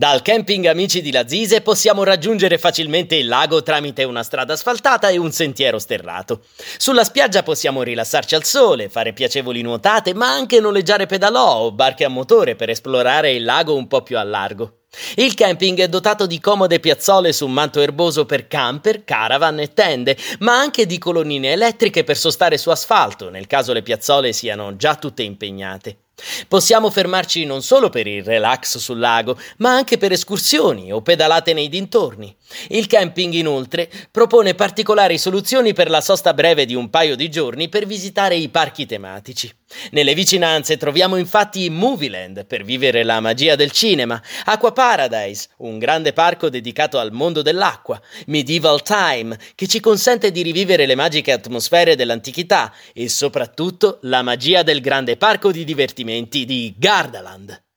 Dal camping Amici di Lazise possiamo raggiungere facilmente il lago tramite una strada asfaltata e un sentiero sterrato. Sulla spiaggia possiamo rilassarci al sole, fare piacevoli nuotate, ma anche noleggiare pedalò o barche a motore per esplorare il lago un po' più a largo. Il camping è dotato di comode piazzole su un manto erboso per camper, caravan e tende, ma anche di colonnine elettriche per sostare su asfalto, nel caso le piazzole siano già tutte impegnate. Possiamo fermarci non solo per il relax sul lago, ma anche per escursioni o pedalate nei dintorni. Il camping, inoltre, propone particolari soluzioni per la sosta breve di un paio di giorni per visitare i parchi tematici. Nelle vicinanze troviamo infatti Movieland per vivere la magia del cinema, Aqua Paradise, un grande parco dedicato al mondo dell'acqua, Medieval Time, che ci consente di rivivere le magiche atmosfere dell'antichità e soprattutto la magia del grande parco di divertimenti di Gardaland.